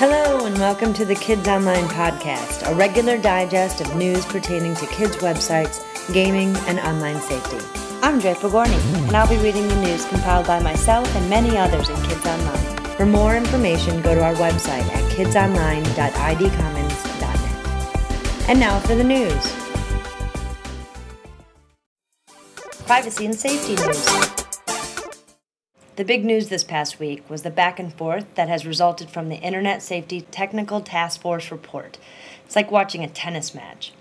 Hello, and welcome to the Kids Online Podcast, a regular digest of news pertaining to kids' websites, gaming, and online safety. I'm Joi Podgorny, and I'll be reading the news compiled by myself and many others in Kids Online. For more information, go to our website at kidsonline.idcommons.net. And now for the news. Privacy and safety news. The big news this past week was the back and forth that has resulted from the Internet Safety Technical Task Force report. It's like watching a tennis match.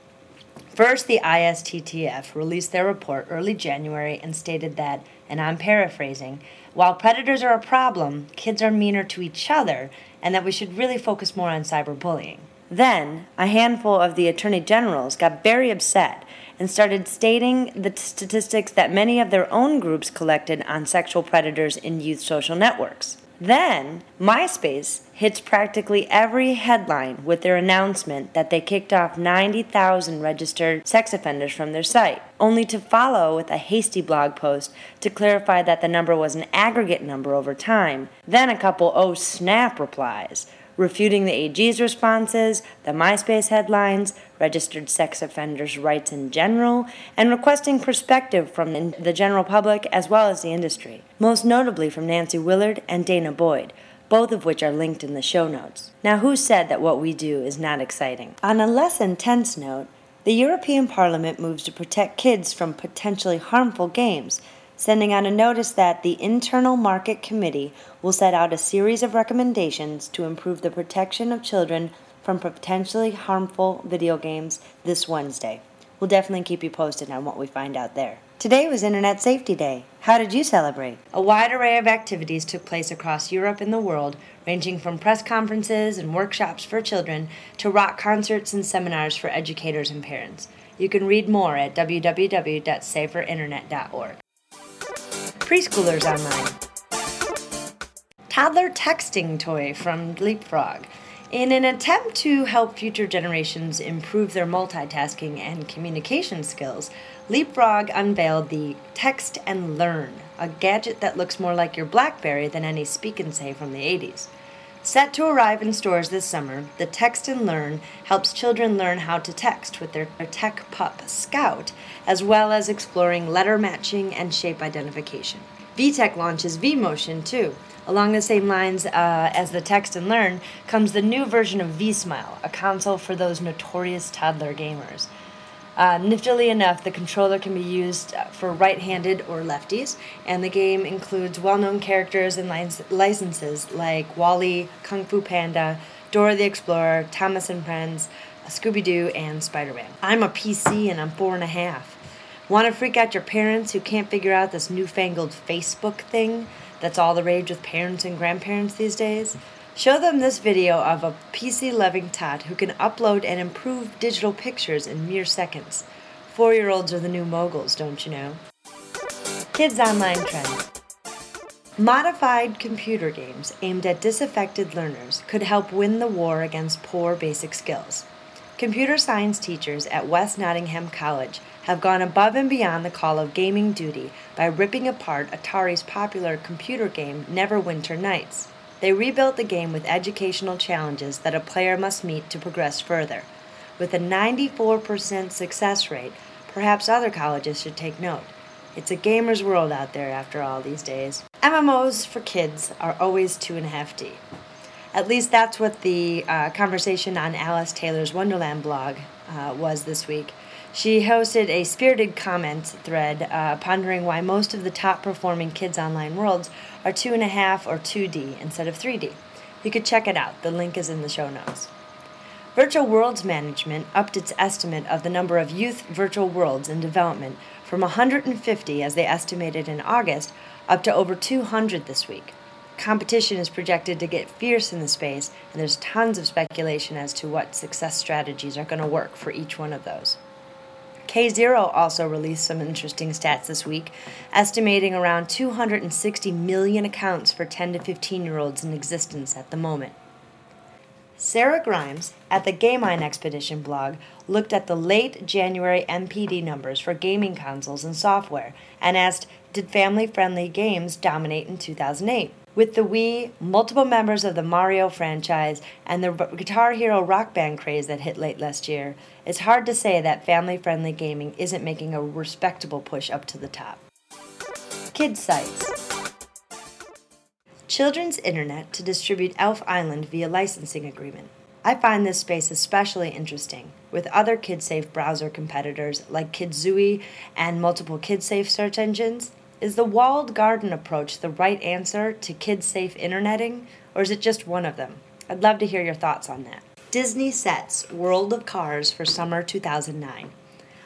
First, the ISTTF released their report early January and stated that, and I'm paraphrasing, while predators are a problem, kids are meaner to each other, and that we should really focus more on cyberbullying. Then, a handful of the attorney generals got very upset and started stating the statistics that many of their own groups collected on sexual predators in youth social networks. Then, MySpace hits practically every headline with their announcement that they kicked off 90,000 registered sex offenders from their site, only to follow with a hasty blog post to clarify that the number was an aggregate number over time, then a couple oh snap replies refuting the AG's responses, the MySpace headlines, registered sex offenders' rights in general, and requesting perspective from the general public as well as the industry, most notably from Nancy Willard and Danah Boyd. Both of which are linked in the show notes. Now, who said that what we do is not exciting? On a less intense note, the European Parliament moves to protect kids from potentially harmful games sending out a notice that the Internal Market Committee will set out a series of recommendations to improve the protection of children from potentially harmful video games this Wednesday. We'll definitely keep you posted on what we find out there. Today was Internet Safety Day. How did you celebrate? A wide array of activities took place across Europe and the world, ranging from press conferences and workshops for children to rock concerts and seminars for educators and parents. You can read more at www.saferinternet.org preschoolers online. Toddler texting toy from Leapfrog. In an attempt to help future generations improve their multitasking and communication skills, Leapfrog unveiled the Text and Learn, a gadget that looks more like your Blackberry than any speak and say from the 80s. Set to arrive in stores this summer, the Text and Learn helps children learn how to text with their tech pup Scout, as well as exploring letter matching and shape identification. VTech launches vMotion too. Along the same lines uh, as the Text and Learn comes the new version of vSmile, a console for those notorious toddler gamers. Uh, niftily enough, the controller can be used uh, for right handed or lefties, and the game includes well known characters and licenses like WALL-E, Kung Fu Panda, Dora the Explorer, Thomas and Friends, Scooby Doo, and Spider Man. I'm a PC and I'm four and a half. Want to freak out your parents who can't figure out this newfangled Facebook thing that's all the rage with parents and grandparents these days? Show them this video of a PC loving tot who can upload and improve digital pictures in mere seconds. Four year olds are the new moguls, don't you know? Kids Online Trends Modified computer games aimed at disaffected learners could help win the war against poor basic skills. Computer science teachers at West Nottingham College have gone above and beyond the call of gaming duty by ripping apart Atari's popular computer game Neverwinter Nights. They rebuilt the game with educational challenges that a player must meet to progress further. With a 94% success rate, perhaps other colleges should take note. It's a gamer's world out there after all these days. MMOs for kids are always two and a half D. At least that's what the uh, conversation on Alice Taylor's Wonderland blog uh, was this week. She hosted a spirited comments thread uh, pondering why most of the top performing kids' online worlds are 2.5 or 2D instead of 3D. You could check it out, the link is in the show notes. Virtual Worlds Management upped its estimate of the number of youth virtual worlds in development from 150, as they estimated in August, up to over 200 this week. Competition is projected to get fierce in the space, and there's tons of speculation as to what success strategies are going to work for each one of those. KZero also released some interesting stats this week, estimating around 260 million accounts for 10 to 15 year olds in existence at the moment. Sarah Grimes at the Gamine Expedition blog looked at the late January NPD numbers for gaming consoles and software and asked, Did family friendly games dominate in 2008? With the Wii, multiple members of the Mario franchise, and the Guitar Hero rock band craze that hit late last year, it's hard to say that family friendly gaming isn't making a respectable push up to the top. Kids sites. Children's Internet to distribute Elf Island via licensing agreement. I find this space especially interesting, with other KidSafe browser competitors like KidZui and multiple KidSafe search engines. Is the walled garden approach the right answer to KidSafe interneting, or is it just one of them? I'd love to hear your thoughts on that. Disney sets World of Cars for summer 2009.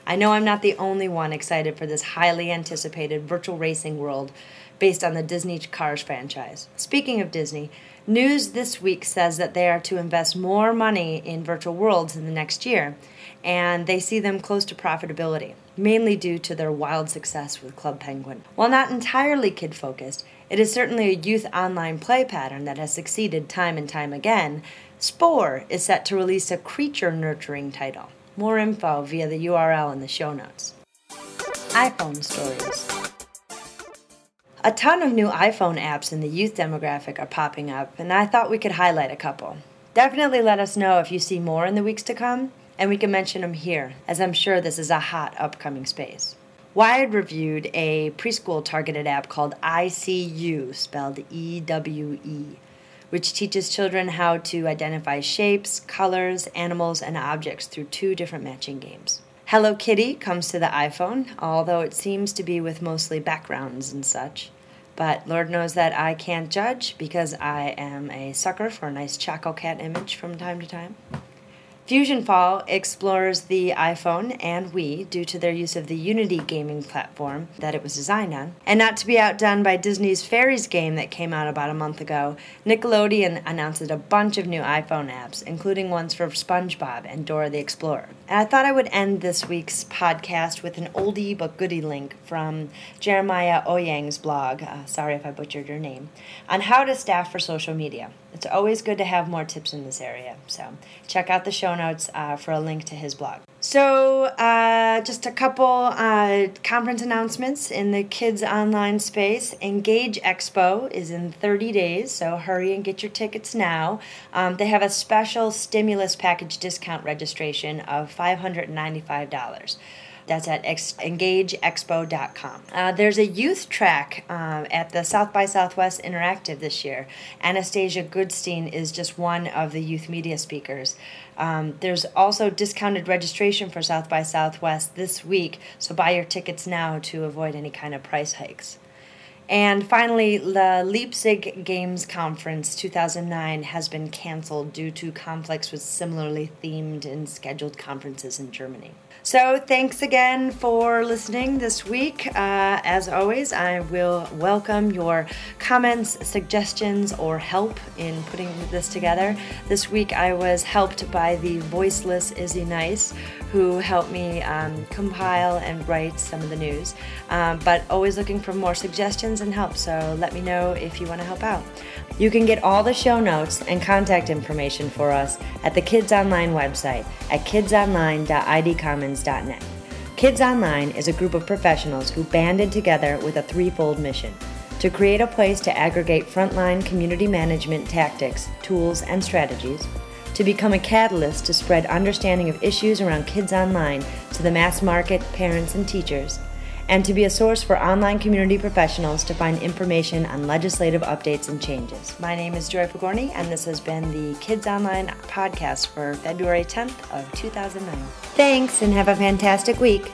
I know I'm not the only one excited for this highly anticipated virtual racing world based on the Disney Cars franchise. Speaking of Disney, news this week says that they are to invest more money in virtual worlds in the next year, and they see them close to profitability, mainly due to their wild success with Club Penguin. While not entirely kid focused, it is certainly a youth online play pattern that has succeeded time and time again. Spore is set to release a creature nurturing title. More info via the URL in the show notes. iPhone stories. A ton of new iPhone apps in the youth demographic are popping up, and I thought we could highlight a couple. Definitely let us know if you see more in the weeks to come, and we can mention them here, as I'm sure this is a hot upcoming space. Wired reviewed a preschool targeted app called ICU, spelled E W E, which teaches children how to identify shapes, colors, animals, and objects through two different matching games. Hello Kitty comes to the iPhone, although it seems to be with mostly backgrounds and such. But Lord knows that I can't judge because I am a sucker for a nice Choco Cat image from time to time. Fusion Fall explores the iPhone and Wii due to their use of the Unity gaming platform that it was designed on. And not to be outdone by Disney's Fairies game that came out about a month ago, Nickelodeon announced a bunch of new iPhone apps, including ones for SpongeBob and Dora the Explorer. And I thought I would end this week's podcast with an oldie but goodie link from Jeremiah Owyang's blog, uh, sorry if I butchered your name, on how to staff for social media. It's always good to have more tips in this area. So check out the show notes uh, for a link to his blog. So, uh, just a couple uh, conference announcements in the kids online space. Engage Expo is in 30 days, so hurry and get your tickets now. Um, they have a special stimulus package discount registration of $595. That's at engageexpo.com. Uh, there's a youth track uh, at the South by Southwest Interactive this year. Anastasia Goodstein is just one of the youth media speakers. Um, there's also discounted registration for South by Southwest this week, so buy your tickets now to avoid any kind of price hikes. And finally, the Leipzig Games Conference 2009 has been canceled due to conflicts with similarly themed and scheduled conferences in Germany. So, thanks again for listening this week. Uh, as always, I will welcome your comments, suggestions, or help in putting this together. This week, I was helped by the voiceless Izzy Neis, who helped me um, compile and write some of the news. Um, but always looking for more suggestions and help, so let me know if you want to help out. You can get all the show notes and contact information for us at the Kids Online website at kidsonline.idcommons.net. Kids Online is a group of professionals who banded together with a threefold mission to create a place to aggregate frontline community management tactics, tools, and strategies, to become a catalyst to spread understanding of issues around kids online to the mass market, parents, and teachers and to be a source for online community professionals to find information on legislative updates and changes. My name is Joi Podgorny, and this has been the Kids Online podcast for February 10th of 2009. Thanks, and have a fantastic week.